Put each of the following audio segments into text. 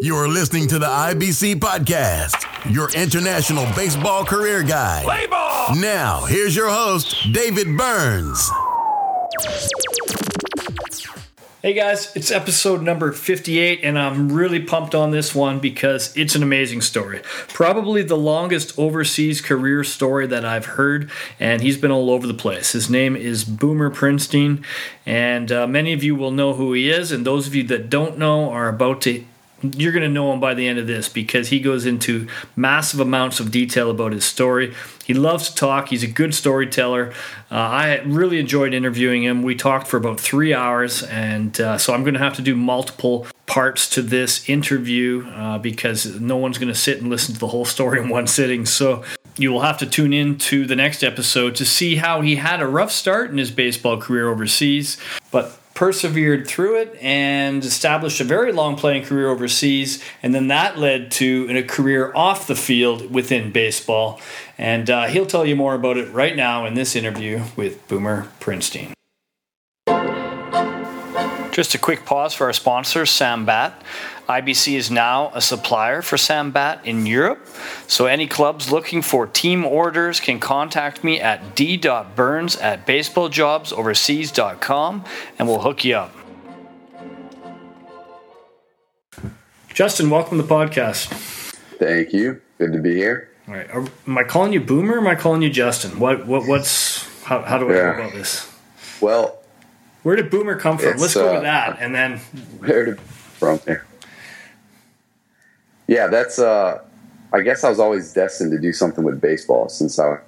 You're listening to the IBC Podcast, your international baseball career guide. Play ball! Now, here's your host, David Burns. Hey guys, it's episode number 58, and I'm really pumped on this one because it's an amazing story. Probably the longest overseas career story that I've heard, and he's been all over the place. His name is Boomer Prinstein, and uh, many of you will know who he is, and those of you that don't know are about to you're going to know him by the end of this because he goes into massive amounts of detail about his story. He loves to talk. He's a good storyteller. Uh, I really enjoyed interviewing him. We talked for about three hours, and uh, so I'm going to have to do multiple parts to this interview uh, because no one's going to sit and listen to the whole story in one sitting. So you will have to tune in to the next episode to see how he had a rough start in his baseball career overseas, but persevered through it and established a very long playing career overseas. And then that led to a career off the field within baseball. And uh, he'll tell you more about it right now in this interview with Boomer Prinstein. Just a quick pause for our sponsor, Sambat. IBC is now a supplier for Sambat in Europe, so any clubs looking for team orders can contact me at d.burns at baseballjobsoverseas.com and we'll hook you up. Justin, welcome to the podcast. Thank you. Good to be here. All right, are, am I calling you Boomer? or Am I calling you Justin? What what what's how, how do I Yeah. go about this? Well, Where did Boomer come from? It's, Let's go uh, with that, and then where did from there? Yeah, that's. uh I guess I was always destined to do something with baseball since I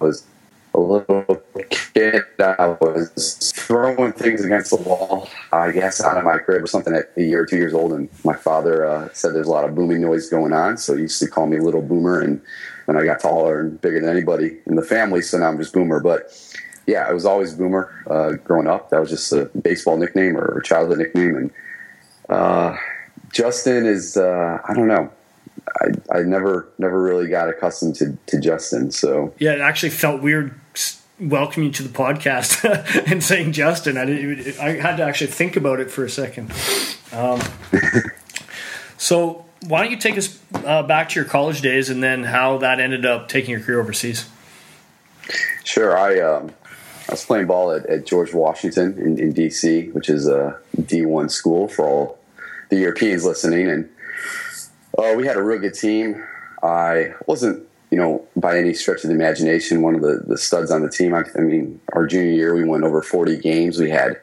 was a little kid. I was throwing things against the wall. I guess out of my crib or something at a year or two years old, and my father uh, said there's a lot of booming noise going on, so he used to call me Little Boomer. And when I got taller and bigger than anybody in the family, so now I'm just Boomer. But yeah, I was always Boomer uh, growing up. That was just a baseball nickname or a childhood nickname. And uh, Justin is, uh, I don't know. I, I never never really got accustomed to, to Justin. So yeah, it actually felt weird welcoming you to the podcast and saying Justin. I didn't. I had to actually think about it for a second. Um, so why don't you take us uh, back to your college days and then how that ended up taking your career overseas? sure, I um, I was playing ball at, at George Washington in, in DC, which is a D1 school for all the Europeans listening, and uh, we had a real good team. I wasn't, you know, by any stretch of the imagination, one of the, the studs on the team. I, I mean, our junior year, we won over 40 games. We had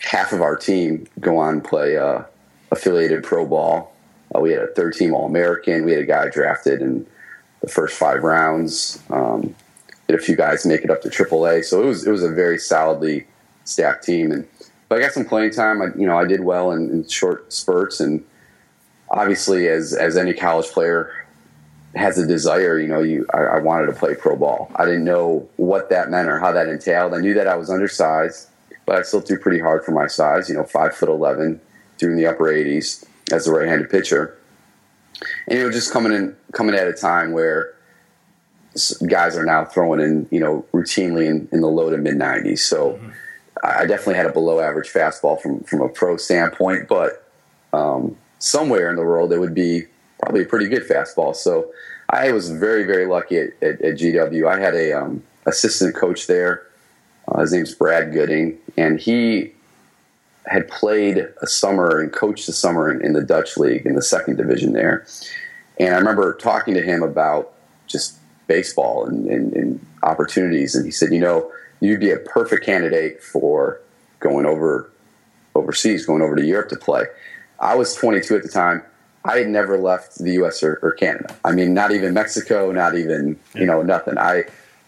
half of our team go on and play uh, affiliated pro ball. Uh, we had a third team All American. We had a guy drafted in the first five rounds. Um, a few guys make it up to AAA. So it was it was a very solidly stacked team. And but I got some playing time. I, you know, I did well in, in short spurts, and obviously, as as any college player has a desire, you know, you I, I wanted to play pro ball. I didn't know what that meant or how that entailed. I knew that I was undersized, but I still threw pretty hard for my size. You know, five foot eleven, threw in the upper eighties as a right-handed pitcher, and it was just coming in coming at a time where guys are now throwing in, you know, routinely in, in the low to mid 90s. So I I definitely had a below average fastball from, from a pro standpoint, but um, somewhere in the world it would be probably a pretty good fastball. So I was very, very lucky at, at, at GW. I had a um, assistant coach there. Uh, his name's Brad Gooding, and he had played a summer and coached a summer in, in the Dutch league in the second division there. And I remember talking to him about just baseball and, and, and opportunities. And he said, you know, you'd be a perfect candidate for going over overseas, going over to Europe to play. I was 22 at the time. I had never left the U.S. or, or Canada. I mean, not even Mexico, not even you know nothing. I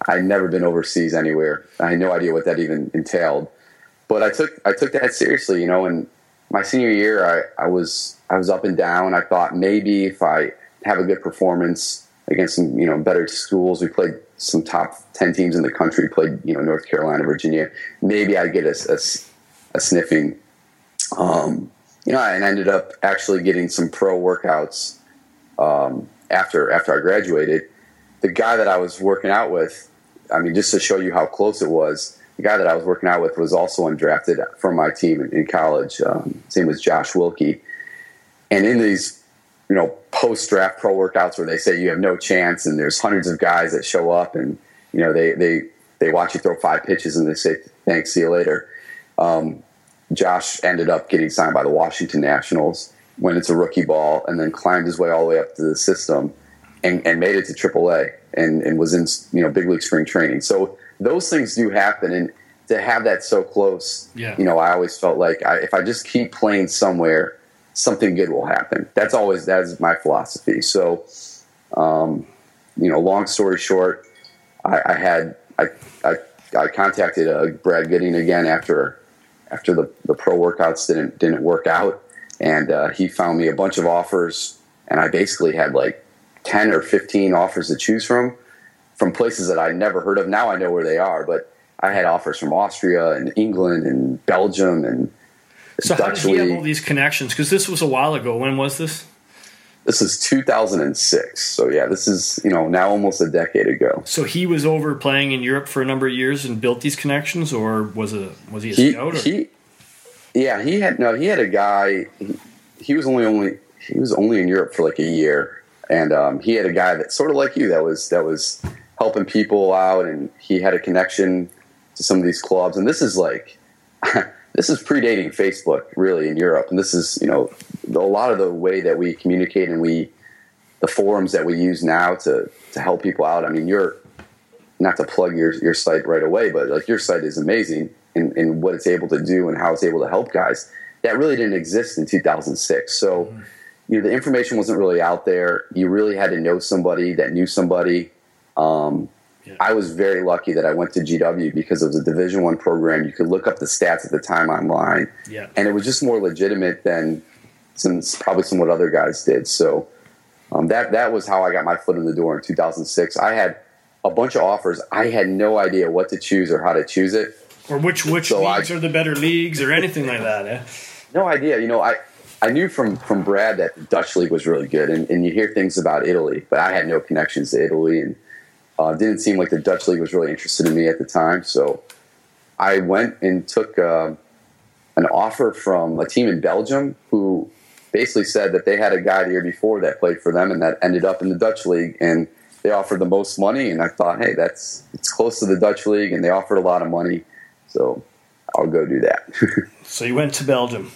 I'd never been overseas anywhere. I had no idea what that even entailed. But I took I took that seriously, you know. And my senior year, I, I was I was up and down. I thought maybe if I have a good performance against some you know better schools, we played some top ten teams in the country. Played you know North Carolina, Virginia. Maybe I'd get a, a, a sniffing. Um, you know, and I ended up actually getting some pro workouts um, after after I graduated. The guy that I was working out with, I mean, just to show you how close it was, the guy that I was working out with was also undrafted from my team in, in college. Um, was Josh Wilkie, and in these you know, post draft pro workouts where they say you have no chance, and there's hundreds of guys that show up, and you know they they they watch you throw five pitches and they say thanks, see you later. Um, Josh ended up getting signed by the Washington Nationals when it's a rookie ball, and then climbed his way all the way up to the system, and, and made it to AAA, and, and was in you know big league spring training. So those things do happen, and to have that so close, yeah. you know, I always felt like I, if I just keep playing somewhere something good will happen. That's always that's my philosophy. So, um, you know, long story short, I, I had I, I, I contacted uh, Brad Gooding again after after the, the pro workouts didn't didn't work out, and uh, he found me a bunch of offers, and I basically had like ten or fifteen offers to choose from from places that I never heard of. Now I know where they are, but I had offers from Austria and England and Belgium and so how did he have all these connections? Because this was a while ago. When was this? This is 2006. So yeah, this is you know now almost a decade ago. So he was over playing in Europe for a number of years and built these connections, or was it was he a he, scout? Or? He, yeah, he had no. He had a guy. He, he, was only only he was only in Europe for like a year, and um, he had a guy that sort of like you that was that was helping people out, and he had a connection to some of these clubs. And this is like. this is predating Facebook really in Europe, and this is you know a lot of the way that we communicate and we the forums that we use now to to help people out. I mean, you're not to plug your your site right away, but like your site is amazing in, in what it's able to do and how it's able to help guys. That really didn't exist in 2006. So. Mm-hmm. You know, the information wasn't really out there. You really had to know somebody that knew somebody. Um, yeah. I was very lucky that I went to GW because it was a Division One program. You could look up the stats at the time online, yeah. and it was just more legitimate than some probably some what other guys did. So um, that that was how I got my foot in the door in 2006. I had a bunch of offers. I had no idea what to choose or how to choose it, or which which so leagues I, are the better leagues or anything like that. Eh? No idea. You know, I I knew from from Brad that the Dutch league was really good, and, and you hear things about Italy, but I had no connections to Italy and uh, didn't seem like the Dutch league was really interested in me at the time, so I went and took uh, an offer from a team in Belgium who basically said that they had a guy the year before that played for them and that ended up in the Dutch league, and they offered the most money. And I thought, hey, that's it's close to the Dutch league, and they offered a lot of money, so I'll go do that. so you went to Belgium.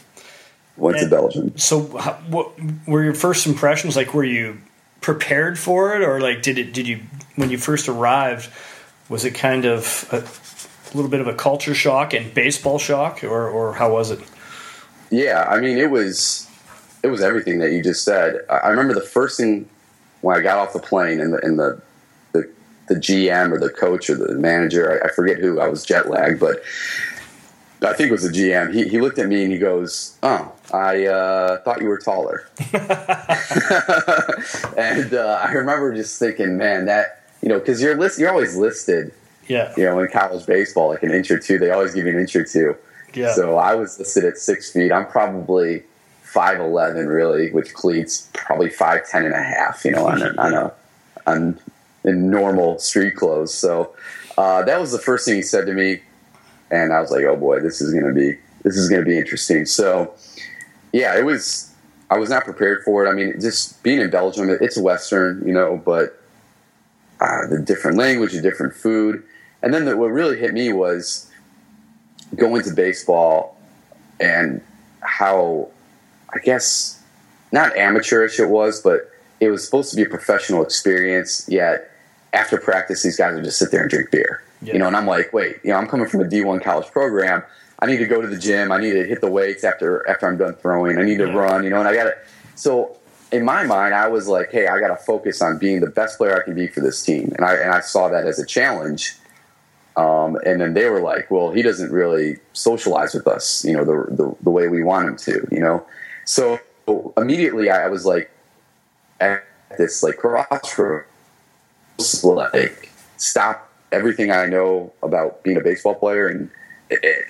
Went and to Belgium. So, what were your first impressions? Like, were you prepared for it, or like did it? Did you when you first arrived? Was it kind of a, little bit of a culture shock and baseball shock, or or how was it? Yeah, I mean it was it was everything that you just said. I remember the first thing when I got off the plane and the and the the, the GM or the coach or the manager, I, I forget who. I was jet lagged, but I think it was the GM. He, he looked at me and he goes, "Oh, I uh, thought you were taller." and uh, I remember just thinking, "Man, that you know, because you're list, you're always listed. Yeah. You know, in college baseball, like an inch or two, they always give you an inch or two. Yeah. So I was listed at six feet. I'm probably five eleven, really, with cleats, probably five ten and a half. You know, on a, on a on in normal street clothes. So uh, that was the first thing he said to me and I was like, oh boy, this is going to be this is going to be interesting. So yeah, it was. I was not prepared for it. I mean, just being in Belgium, it's a Western, you know, but uh, the different language, the different food, and then the, what really hit me was going to baseball and how, I guess, not amateurish it was, but it was supposed to be a professional experience. Yet after practice, these guys would just sit there and drink beer. Yeah. You know, and I'm like, wait, you know, I'm coming from a D1 college program. I need to go to the gym. I need to hit the weights after after I'm done throwing. I need to yeah. run. You know, and I got to. So in my mind, I was like, hey, I got to focus on being the best player I can be for this team, and I and I saw that as a challenge. Um, and then they were like, well, he doesn't really socialize with us, you know, the, the, the way we want him to, you know. So immediately I was like, at this like crossroads, like stop everything I know about being a baseball player and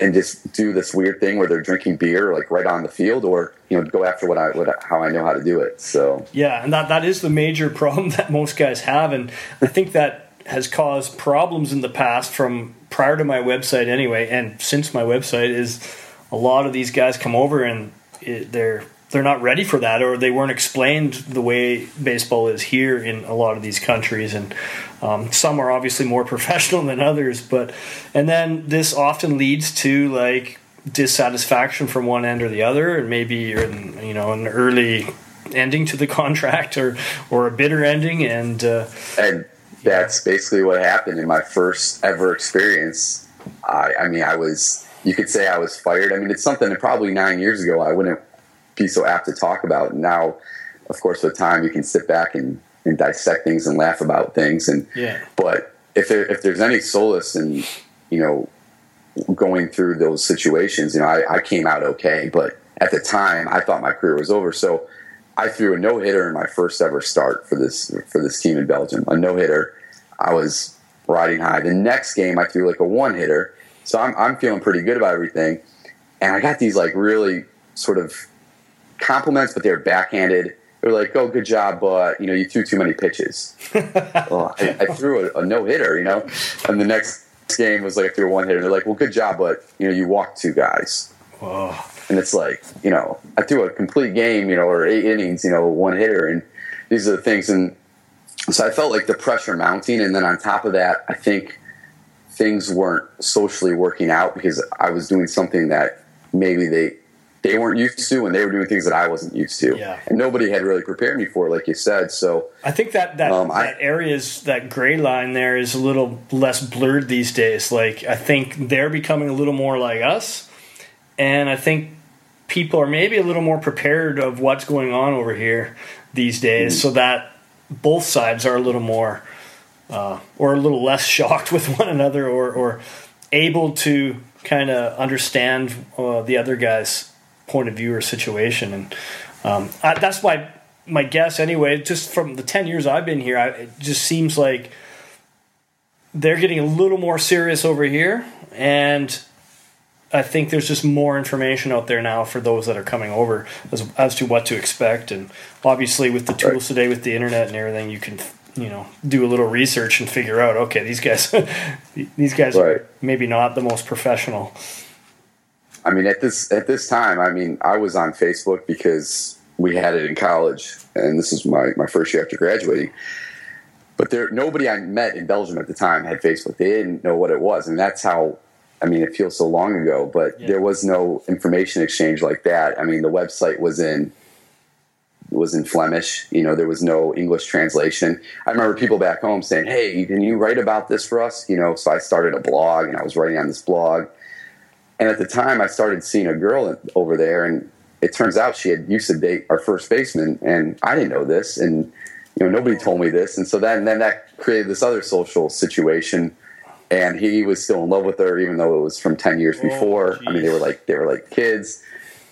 and just do this weird thing where they're drinking beer like right on the field or you know go after what I what how I know how to do it. So yeah and that that is the major problem that most guys have. And I think that has caused problems in the past from prior to my website anyway and since my website is a lot of these guys come over and it, they're they're not ready for that, or they weren't explained the way baseball is here in a lot of these countries, and um, some are obviously more professional than others. But and then this often leads to like dissatisfaction from one end or the other, and maybe you're in, you know an early ending to the contract or or a bitter ending, and uh, and that's basically what happened in my first ever experience. I, I mean, I was you could say I was fired. I mean, it's something that probably nine years ago I wouldn't be so apt to talk about. Now, of course, with time, you can sit back and, and dissect things and laugh about things. And yeah. but if there if there's any solace in you know going through those situations, you know, I, I came out okay. But at the time, I thought my career was over. So I threw a no hitter in my first ever start for this for this team in Belgium. A no hitter. I was riding high. The next game, I threw like a one hitter. So I'm I'm feeling pretty good about everything. And I got these like really sort of compliments, but they're backhanded. They're like, "Oh, good job, but you know, you threw too many pitches." well, oh, I, I threw a, a no hitter, you know, and the next game was like I threw a one hitter. They're like, "Well, good job, but you know, you walked two guys." Whoa. And it's like, you know, I threw a complete game, you know, or eight innings, you know, one hitter, and these are the things. And so I felt like the pressure mounting, and then on top of that, I think things weren't socially working out because I was doing something that maybe they they weren't used to and they were doing things that I wasn't used to. Yeah. And nobody had really prepared me for it, like you said. So I think that that, Um, that I- areas that gray line there is a little less blurred these days. Like I think they're becoming a little more like us, and I think people are maybe a little more prepared of what's going on over here these days, so that both sides are a little more uh, or a little less shocked with one another, or or able to kind of understand uh, the other guy's point of view or situation, and um, I, that's why my guess anyway. Just from the ten years I've been here, I, it just seems like they're getting a little more serious over here, and I think there's just more information out there now for those that are coming over as as to what to expect, and obviously with the tools today, with the internet and everything, you can you know do a little research and figure out okay these guys these guys Right. are maybe not the most professional. I mean, at this at this time, I mean, I was on Facebook because we had it in college, and this is my, my first year after graduating. But there, nobody I met in Belgium at the time had Facebook. They didn't know what it was, and that's how. I mean, it feels so long ago, but Yeah. there was no information exchange like that. I mean, the website was in was in Flemish. You know, there was no English translation. I remember people back home saying, "Hey, can you write about this for us?" You know, so I started a blog, and I was writing on this blog. And at the time, I started seeing a girl over there, and it turns out she had used to date our first baseman, and I didn't know this, and you know nobody told me this, and so then then that created this other social situation, and he was still in love with her, even though it was from ten years Oh, before. I mean, they were like they were like kids.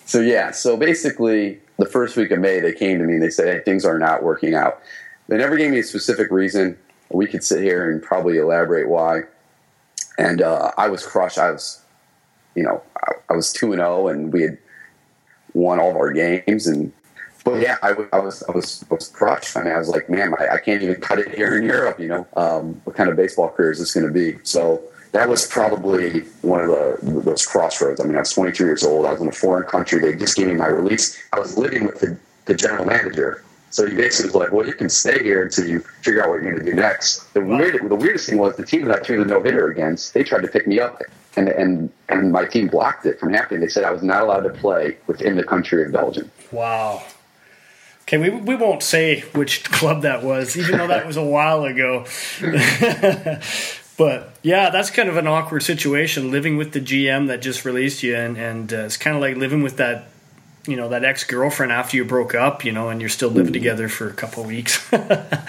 So yeah, so basically, the first week of May, they came to me and they said, "Hey, things are not working out." They never gave me a specific reason. We could sit here and probably elaborate why. And uh, I was crushed. I was, you know, I, I was two and zero, and we had won all of our games. And but yeah, I, I was I was I was crushed. I mean, I was like, man, I, I can't even cut it here in Europe. You know, um, what kind of baseball career is this going to be? So that was probably one of the those crossroads. I mean, I was 22 years old. I was in a foreign country. They just gave me my release. I was living with the, the general manager. So he basically was like, "Well, you can stay here until you figure out what you're going to do next." The weird, the weirdest thing was the team that I threw the no hitter against. They tried to pick me up, and and and my team blocked it from happening. They said I was not allowed to play within the country of Belgium. Wow. Okay, we, we won't say which club that was, even though that was a while ago. but yeah, that's kind of an awkward situation living with the GM that just released you, and, and uh, it's kind of like living with that, you know, that ex girlfriend after you broke up, you know, and you're still living together for a couple of weeks.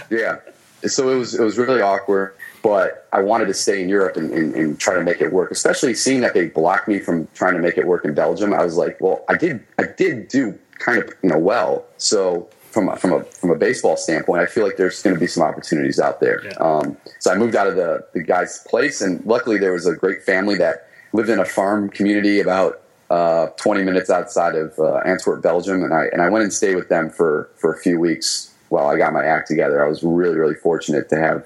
Yeah. So it was it was really awkward, but I wanted to stay in Europe and, and, and try to make it work. Especially seeing that they blocked me from trying to make it work in Belgium, I was like, well, I did I did do kind of you know well. So from a, from a from a baseball standpoint, I feel like there's going to be some opportunities out there. Yeah. Um, so I moved out of the the guy's place, and luckily there was a great family that lived in a farm community about uh, 20 minutes outside of uh, Antwerp, Belgium, and I and I went and stayed with them for for a few weeks while I got my act together. I was really really fortunate to have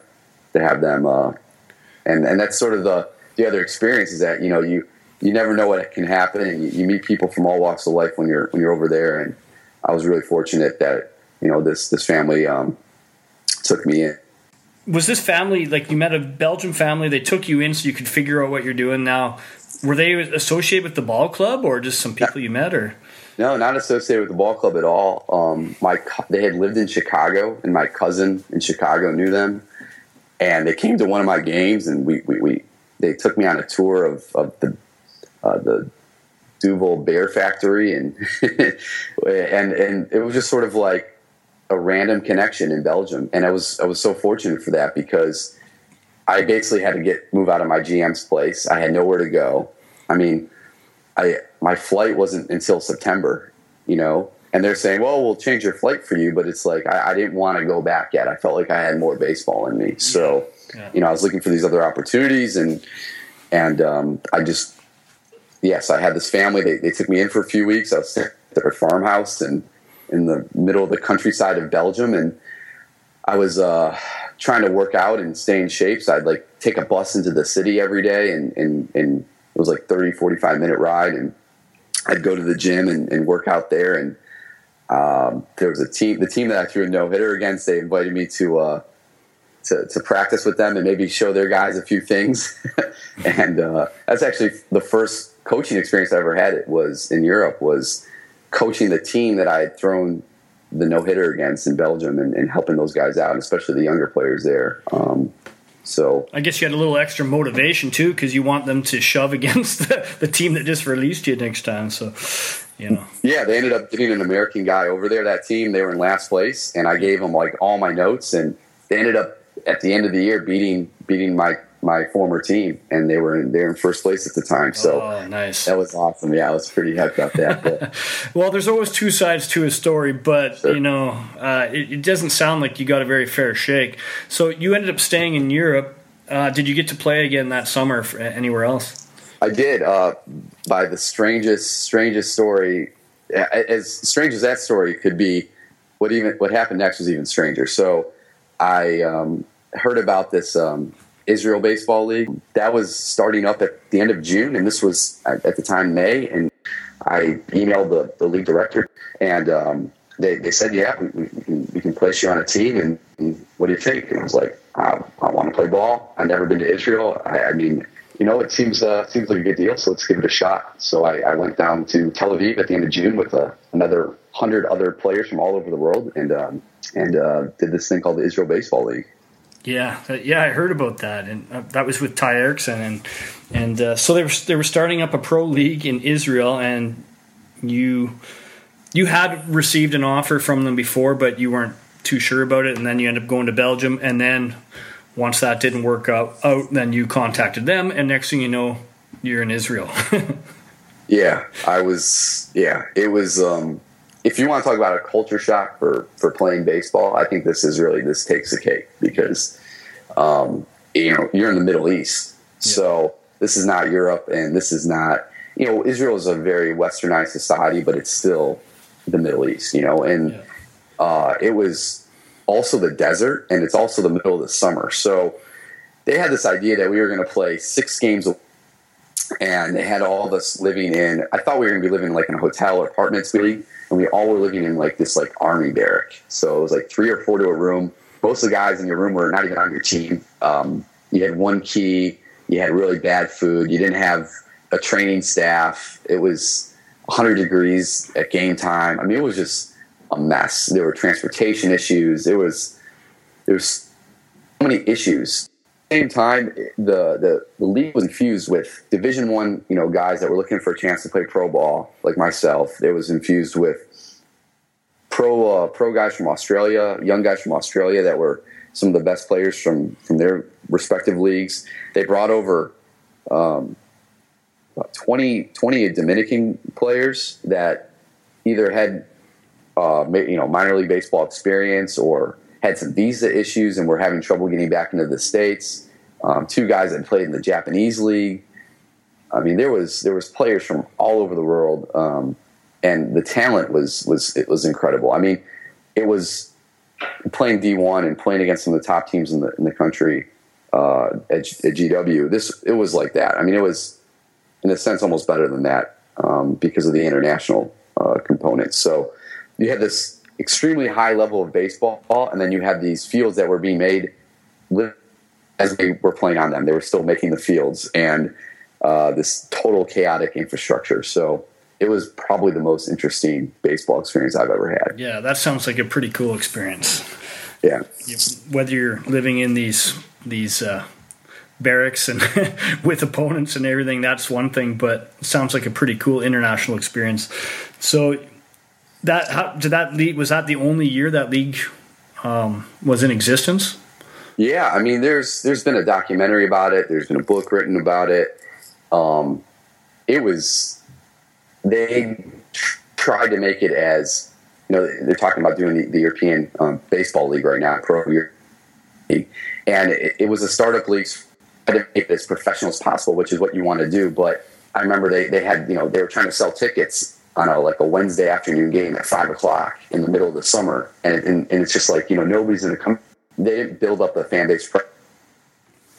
to have them, uh, and and that's sort of the the other experience is that you know you you never know what can happen, and you, you meet people from all walks of life when you're when you're over there, and I was really fortunate that you know this this family um, took me in. Was this family like you met a Belgian family? They took you in so you could figure out what you're doing now. Were they associated with the ball club or just some people you met or? No, not associated with the ball club at all. Um, my they had lived in Chicago, and my cousin in Chicago knew them, and they came to one of my games, and we, we, we they took me on a tour of, of the uh, the Duvel Beer Factory, and and and it was just sort of like a random connection in Belgium, and I was I was so fortunate for that because I basically had to get move out of my GM's place. I had nowhere to go. I mean, I my flight wasn't until September, you know, and they're saying, "Well, we'll change your flight for you," but it's like I, I didn't want to go back yet. I felt like I had more baseball in me, so yeah. you know, I was looking for these other opportunities, and and um, I just yes, I had this family. They, they took me in for a few weeks. I was at their farmhouse and in the middle of the countryside of Belgium, and I was uh, trying to work out and stay in shape. So I'd like take a bus into the city every day, and and, and it was like 30, 45 minute ride, and I'd go to the gym and, and work out there. And um, there was a team, the team that I threw a no hitter against. They invited me to. Uh, to, to practice with them and maybe show their guys a few things. and uh, that's actually the first coaching experience I ever had. It was in Europe. Was coaching the team that I had thrown the no hitter against in Belgium and, and, helping those guys out, especially the younger players there. Um, so I guess you had a little extra motivation too, because you want them to shove against the, the, team that just released you next time. So, you know. Yeah, they ended up getting an American guy over there. That team, they were in last place, and I gave them like all my notes, and they ended up at the end of the year beating beating my my former team, and they were in, they were in first place at the time. So oh, nice. That was awesome. Yeah, I was pretty hyped about that. well, there's always two sides to a story, but sure. you know, uh, it, it, doesn't sound like you got a very fair shake. So you ended up staying in Europe. Uh, did you get to play again that summer anywhere else? I did. Uh, by the strangest, strangest story, as strange as that story could be, what even what happened next was even stranger. So I um, heard about this. Um, Israel Baseball League. That was starting up at the end of June, and this was at, the time May. And I emailed the, the league director, and um, they, they said, "Yeah, we, we, can, place you on a team." And, and, what do you think? And I was like, "I, I want to play ball. I've never been to Israel. I, I mean." You know, it seems uh, seems like a good deal, so let's give it a shot. So I, I went down to Tel Aviv at the end of June with uh, another hundred other players from all over the world, and um, and uh, did this thing called the Israel Baseball League. Yeah, yeah, I heard about that, and uh, that was with Ty Erickson, and and uh, so they were they were starting up a pro league in Israel, and you you had received an offer from them before, but you weren't too sure about it, and then you end up going to Belgium, and then once that didn't work out, out then you contacted them, and next thing you know, you're in Israel. yeah, I was. Yeah, it was. Um, if you want to talk about a culture shock for for playing baseball, I think this is really this takes the cake because um, you know you're in the Middle East, so this is not Europe, and this is not you know Israel is a very westernized society, but it's still the Middle East, you know, and yeah. uh, it was also the desert, and it's also the middle of the summer, so they had this idea that we were going to play six games a and they had all of us living in i thought we were going to be living in like in a hotel or apartment suite and we all were living in like this like army barrack. So it was like three or four to a room. Most of the guys in your room were not even on your team. Um, you had one key. You had really bad food. You didn't have a training staff. It was 100 degrees at game time. I mean, it was just a mess. There were transportation issues. It was there was so many issues same time, the, the, the league was infused with Division One, you know, guys that were looking for a chance to play pro ball, like myself. It was infused with pro uh, pro guys from Australia, young guys from Australia that were some of the best players from from their respective leagues. They brought over um, about 20, 20 Dominican players that either had uh, you know minor league baseball experience or had some visa issues and were having trouble getting back into the states. Um, two guys that played in the Japanese league. I mean, there was there was players from all over the world, um, and the talent was was it was incredible. I mean, it was playing D one and playing against some of the top teams in the in the country uh, at, at, GW. This it was like that. I mean, it was in a sense almost better than that um, because of the international uh, component. So you had this extremely high level of baseball, and then you had these fields that were being made as they were playing on them. They were still making the fields, and uh, this total chaotic infrastructure. So it was probably the most interesting baseball experience I've ever had. Yeah, that sounds like a pretty cool experience. Yeah. Whether you're living in these these uh, barracks and with opponents and everything, that's one thing. But sounds like a pretty cool international experience. So that how, did that league was that the only year that league um, was in existence? Yeah, I mean, there's there's been a documentary about it. There's been a book written about it. Um, it was they tr- tried to make it as you know they're talking about doing the, the European um, baseball league right now, pro league, and it, it was a startup league to make it as professional as possible, which is what you want to do. But I remember they they had you know they were trying to sell tickets on a like a Wednesday afternoon game at five o'clock in the middle of the summer, and and, and it's just like you know nobody's going to come. They didn't build up the fan base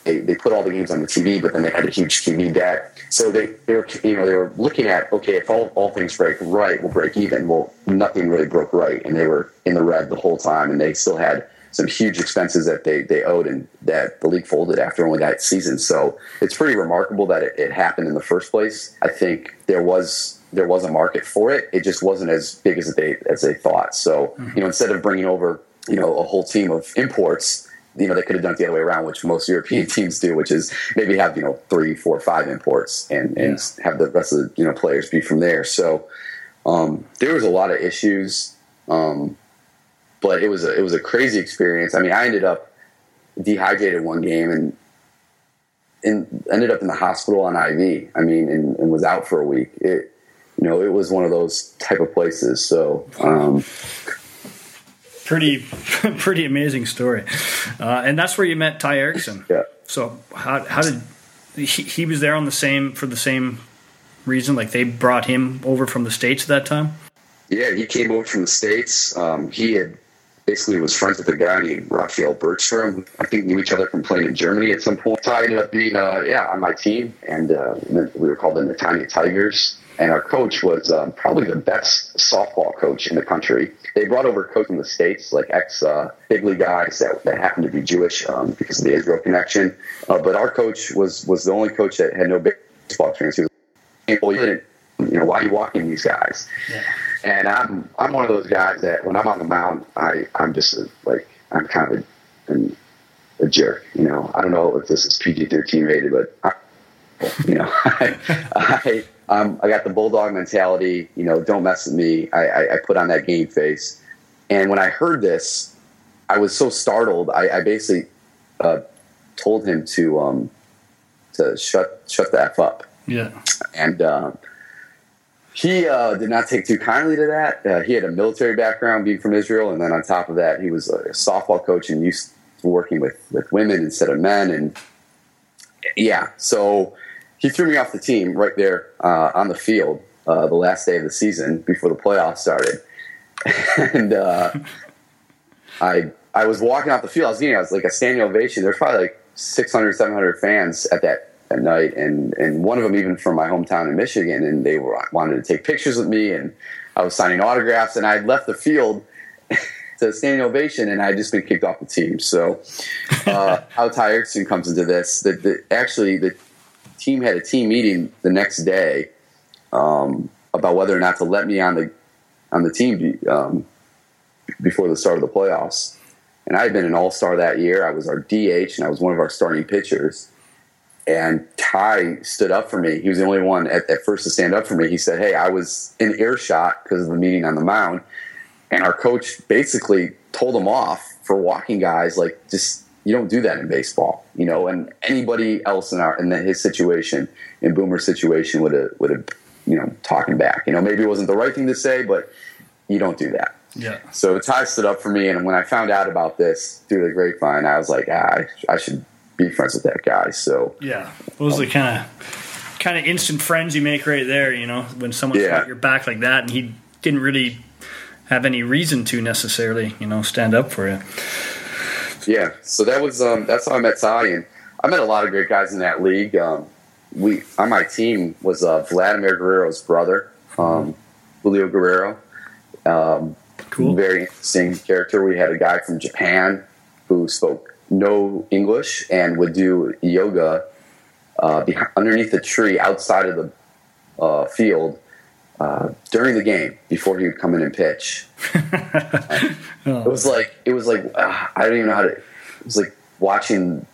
they, they put all the games on the TV, but then they had a huge TV debt. So they, they were, you know, they were looking at, okay, if all, all things break right, we'll break even. Well, nothing really broke right. And they were in the red the whole time. And they still had some huge expenses that they, they owed and that the league folded after only that season. So it's pretty remarkable that it, it happened in the first place. I think there was, there was a market for it. It just wasn't as big as they, as they thought. So, mm-hmm. you know, instead of bringing over, you know, a whole team of imports, you know, they could have done it the other way around, which most European teams do, which is maybe have, you know, three, four, five imports and, and yeah. have the rest of the, you know, players be from there. So um, there was a lot of issues. Um, but it was a, it was a crazy experience. I mean, I ended up dehydrated one game and, and ended up in the hospital on IV. I mean, and, and was out for a week. It, you know, it was one of those type of places. So, um, pretty pretty amazing story. Uh, and that's where you met Ty Erickson. Yeah. So how how did he, he was there on the same for the same reason? Like they brought him over from the states at that time. Yeah, he came over from the states. Um, he had basically was friends with a guy named Raphael Bergstrom. I think knew each other from playing in Germany at some point. So I ended up being uh, yeah on my team, and uh, we were called the Netanya Tigers and our coach was um, probably the best softball coach in the country. They brought over coach from the states, like ex uh, big league guys that, that happened to be Jewish um, because of the Israel connection. Uh, but our coach was was the only coach that had no baseball experience. He was, you know, why are you walking these guys? Yeah. And I'm I'm one of those guys that when I'm on the mound, I I'm just a, like I'm kind of a, an, a jerk. You know, I don't know if this is PG-13 rated, but I, you know, I, I um, I got the bulldog mentality. You know, don't mess with me. I, I, I, put on that game face. And when I heard this, I was so startled. I, I basically uh, told him to um, to shut shut the f up. Yeah. And uh, he uh, did not take too kindly to that. Uh, he had a military background, being from Israel, and then on top of that, he was a softball coach and used to working with with women instead of men. And yeah, so he threw me off the team right there uh, on the field uh, the last day of the season before the playoffs started, and uh, I I was walking off the field. I was getting I was like a standing ovation. There's probably like 600, 700 fans at that at night, and and one of them even from my hometown in Michigan, and they were wanted to take pictures with me, and I was signing autographs, and I had left the field. to standing ovation, and I had just been kicked off the team. So, uh, how Ty Erickson comes into this, that the, actually the team had a team meeting the next day um, about whether or not to let me on the on the team um, before the start of the playoffs. And I had been an All Star that year. I was our DH, and I was one of our starting pitchers. And Ty stood up for me. He was the only one at, at first to stand up for me. He said, "Hey, I was in earshot because of the meeting on the mound." And our coach basically told him off for walking guys like just you don't do that in baseball, you know. And anybody else in our in the, his situation, in Boomer's situation, would have would have you know talking back. You know, maybe it wasn't the right thing to say, but you don't do that. Yeah. So Ty stood up for me, and when I found out about this through the grapevine, I was like, ah, I, I should be friends with that guy. So yeah, those are the kind of kind of instant friends you make right there. You know, when someone's yeah. got your back like that, and he didn't really have any reason to necessarily, you know, stand up for you. Yeah, so that was um, that's how I met Ty, and I met a lot of great guys in that league. Um, we on my team was uh, Vladimir Guerrero's brother, um, Julio Guerrero. Um, Cool. Very interesting character. We had a guy from Japan who spoke no English and would do yoga uh, behind, underneath the tree outside of the uh, field uh, during the game before he would come in and pitch. It was like it was like uh, I don't even know how to. It was like watching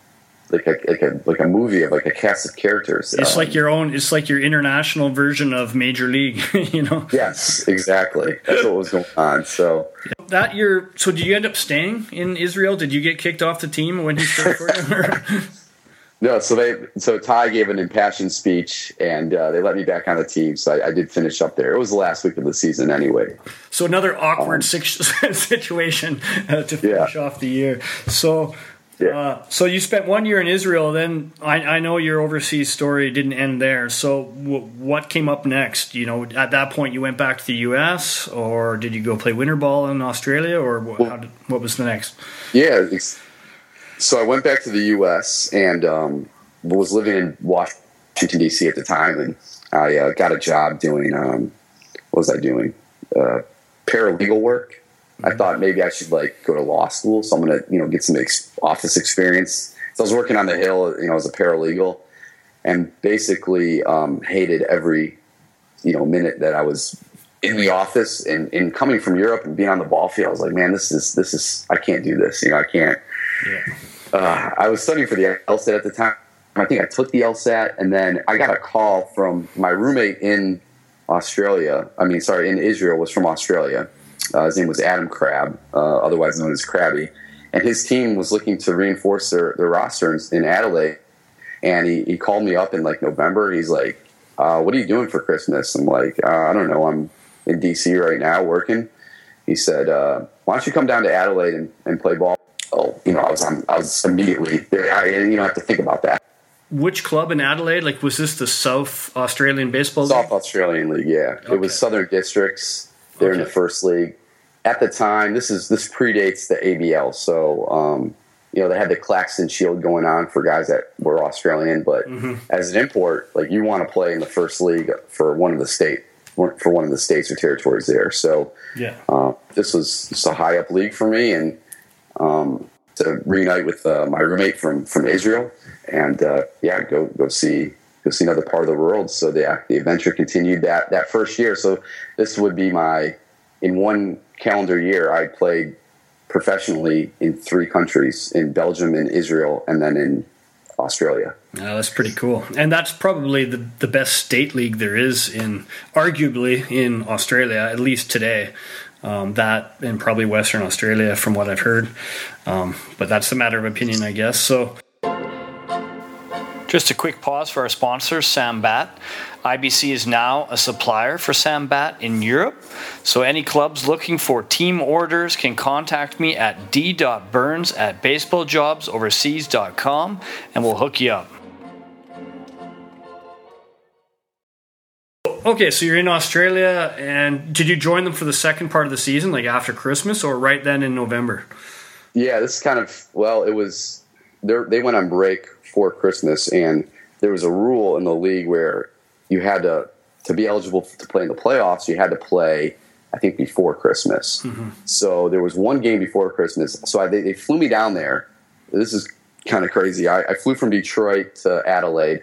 like a like a like a movie of like a cast of characters. It's um, like your own. It's like your international version of Major League. you know. Yes, exactly. That's what was going on. So that year. So did you end up staying in Israel? Did you get kicked off the team when he started for you? No, so they so Ty gave an impassioned speech, and uh, they let me back on the team. So I, I, did finish up there. It was the last week of the season, anyway. So another awkward um, situation uh, to finish yeah. off the year. So yeah. Uh, so you spent one year in Israel. Then I, I, know your overseas story didn't end there. So w- what came up next? You know, at that point you went back to the U.S. or did you go play winter ball in Australia, or what, did, what was the next? Yeah, so I went back to the U.S. and um, was living in Washington D.C. at the time, and I uh, got a job doing um, what was I doing? Uh, paralegal work I thought maybe I should like go to law school, so I'm gonna you know get some ex- office experience. So I was working on the Hill, you know, as a paralegal, and basically um, hated every you know minute that I was in the office. And, and coming from Europe and being on the ball field, I was like, man, this is this is I can't do this. You know, I can't. Yeah. Uh, I was studying for the LSAT at the time. I think I took the LSAT, and then I got a call from my roommate in Australia. I mean, sorry, in Israel was from Australia uh, his name was Adam Crabb, uh, otherwise known as Crabby, and his team was looking to reinforce their, their roster in Adelaide. And he, he called me up in like November. He's like, uh, "What are you doing for Christmas?" I'm like, uh, "I don't know. I'm in DC right now working." He said, uh, "Why don't you come down to Adelaide and, and play ball?" Oh, you know, I was I was immediately I you know have to think about that. Which club in Adelaide? Like, was this the South Australian Baseball league? South League? Australian League, yeah. Okay. It was Southern Districts. They're okay. in the first league at the time, this is this predates the ABL, so um, you know they had the Claxton Shield going on for guys that were Australian, but mm-hmm. as an import, like you want to play in the first league for one of the state for one of the states or territories there. So yeah, uh, this was just a high up league for me, and um, to reunite with uh, my roommate from from Israel, and uh, yeah, go go see go see another part of the world. So the the adventure continued that that first year. So this would be my in one calendar year, I played professionally in three countries in Belgium, in Israel, and then in Australia. Oh, that's pretty cool. And that's probably the, the best state league there is in, arguably, in Australia, at least today. Um, that and probably Western Australia, from what I've heard. Um, but that's a matter of opinion, I guess. So, just a quick pause for our sponsor, Sambat. IBC is now a supplier for Sambat in Europe, so any clubs looking for team orders can contact me at d.burns at baseballjobsoverseas.com and we'll hook you up. Okay, so you're in Australia, and did you join them for the second part of the season, like after Christmas, or right then in November? Yeah, this is kind of well, it was. They went on break for Christmas, and there was a rule in the league where you had to to be eligible to play in the playoffs. You had to play, I think, before Christmas. Mm-hmm. So there was one game before Christmas. So I, they, they, flew me down there. This is kind of crazy. I, I flew from Detroit to Adelaide.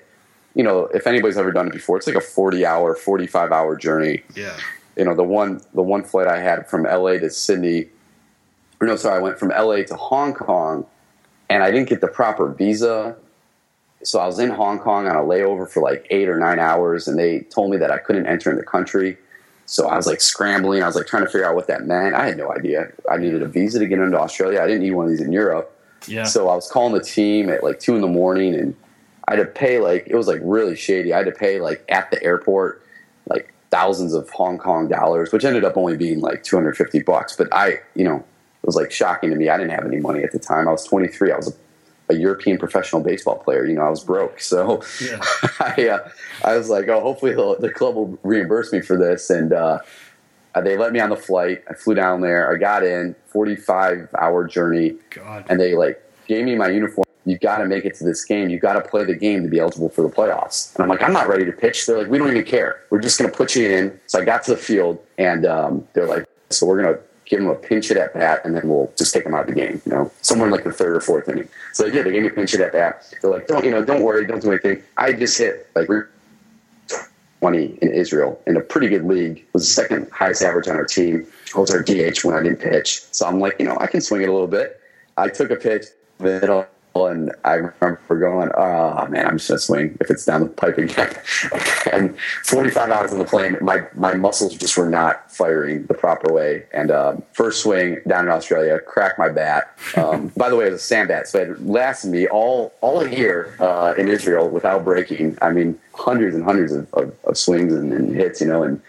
You know, if anybody's ever done it before, it's like a forty-hour, forty-five hour journey. Yeah. You know, the one the one flight I had from LA to Sydney. Or no, sorry, I went from LA to Hong Kong, and I didn't get the proper visa so I was in Hong Kong on a layover for like eight or nine hours, and they told me that I couldn't enter in the country. So I was like scrambling. I was like trying to figure out what that meant. I had no idea. I needed a visa to get into Australia. I didn't need one of these in Europe. Yeah. So I was calling the team at like two in the morning, and I had to pay like it was like really shady. I had to pay like at the airport like thousands of Hong Kong dollars, which ended up only being like two hundred fifty bucks. But I, you know, it was like shocking to me. I didn't have any money at the time. I was twenty three. I was a a European professional baseball player. You know, I was broke, so yeah. I uh, I was like, oh, hopefully the club will reimburse me for this, and uh, they let me on the flight. I flew down there. I got in, forty five hour journey, God. and they like gave me my uniform. you've got to make it to this game. You've got to play the game to be eligible for the playoffs. And I'm like, I'm not ready to pitch. They're like, we don't even care. We're just going to put you in. So I got to the field, and um, they're like, so we're going to give them a pinch hit at bat, and then we'll just take them out of the game. You know, somewhere like the third or fourth inning. So they did. They gave me a pinch hit at bat. They're like, don't you know, don't worry, don't do anything. I just hit like 20 in Israel in a pretty good league. Was the second highest average on our team. I was our DH when I didn't pitch. So I'm like, you know, I can swing it a little bit. I took a pitch, middle and I remember going, oh man, I'm just gonna swing if it's down the pipe again. and 45 hours on the plane, my my muscles just were not firing the proper way. And um, first swing down in Australia, cracked my bat. Um, by the way, it was a sand bat, so it lasted me all all a year uh, in Israel without breaking. I mean, hundreds and hundreds of, of, of swings and, and, hits, you know. And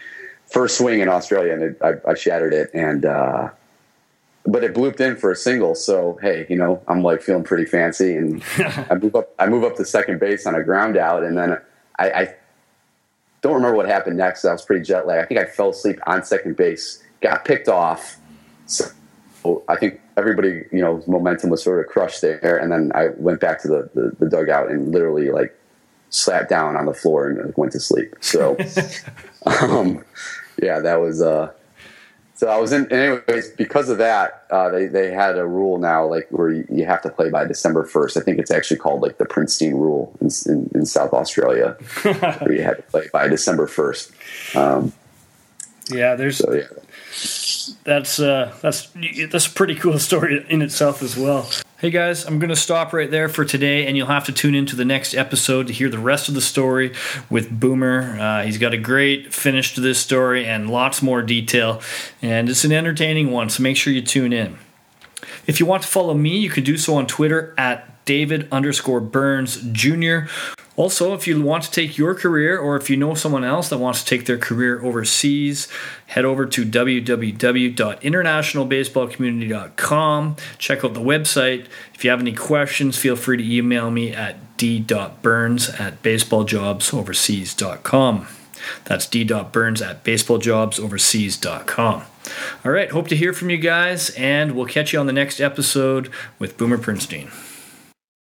first swing in Australia, and it, I, I, shattered it, and. Uh, but it blooped in for a single. So hey, you know, I'm like feeling pretty fancy, and I move up. I move up to second base on a ground out, and then I, I don't remember what happened next. I was pretty jet lagged. I think I fell asleep on second base, got picked off. So I think everybody, you know, momentum was sort of crushed there, and then I went back to the, the, the dugout and literally like sat down on the floor and went to sleep. So, um, yeah, that was uh, so I was in, anyways, because of that, uh, they, they had a rule now, like where you, you, have to play by December 1st. I think it's actually called like the Prinstein rule in, in, in South Australia, where you had to play by December 1st. Um, yeah, there's, so, yeah. that's, uh, that's, that's a pretty cool story in itself as well. Hey guys, I'm going to stop right there for today, and you'll have to tune into the next episode to hear the rest of the story with Boomer. Uh, he's got a great finish to this story and lots more detail, and it's an entertaining one, so make sure you tune in. If you want to follow me, you can do so on Twitter at David underscore Burns Jr. Also, if you want to take your career or if you know someone else that wants to take their career overseas, head over to www.internationalbaseballcommunity.com. Check out the website. If you have any questions, feel free to email me at d.burns at baseballjobsoverseas.com. That's d.burns at baseballjobsoverseas.com. All right, hope to hear from you guys, and we'll catch you on the next episode with Boomer Prinstein.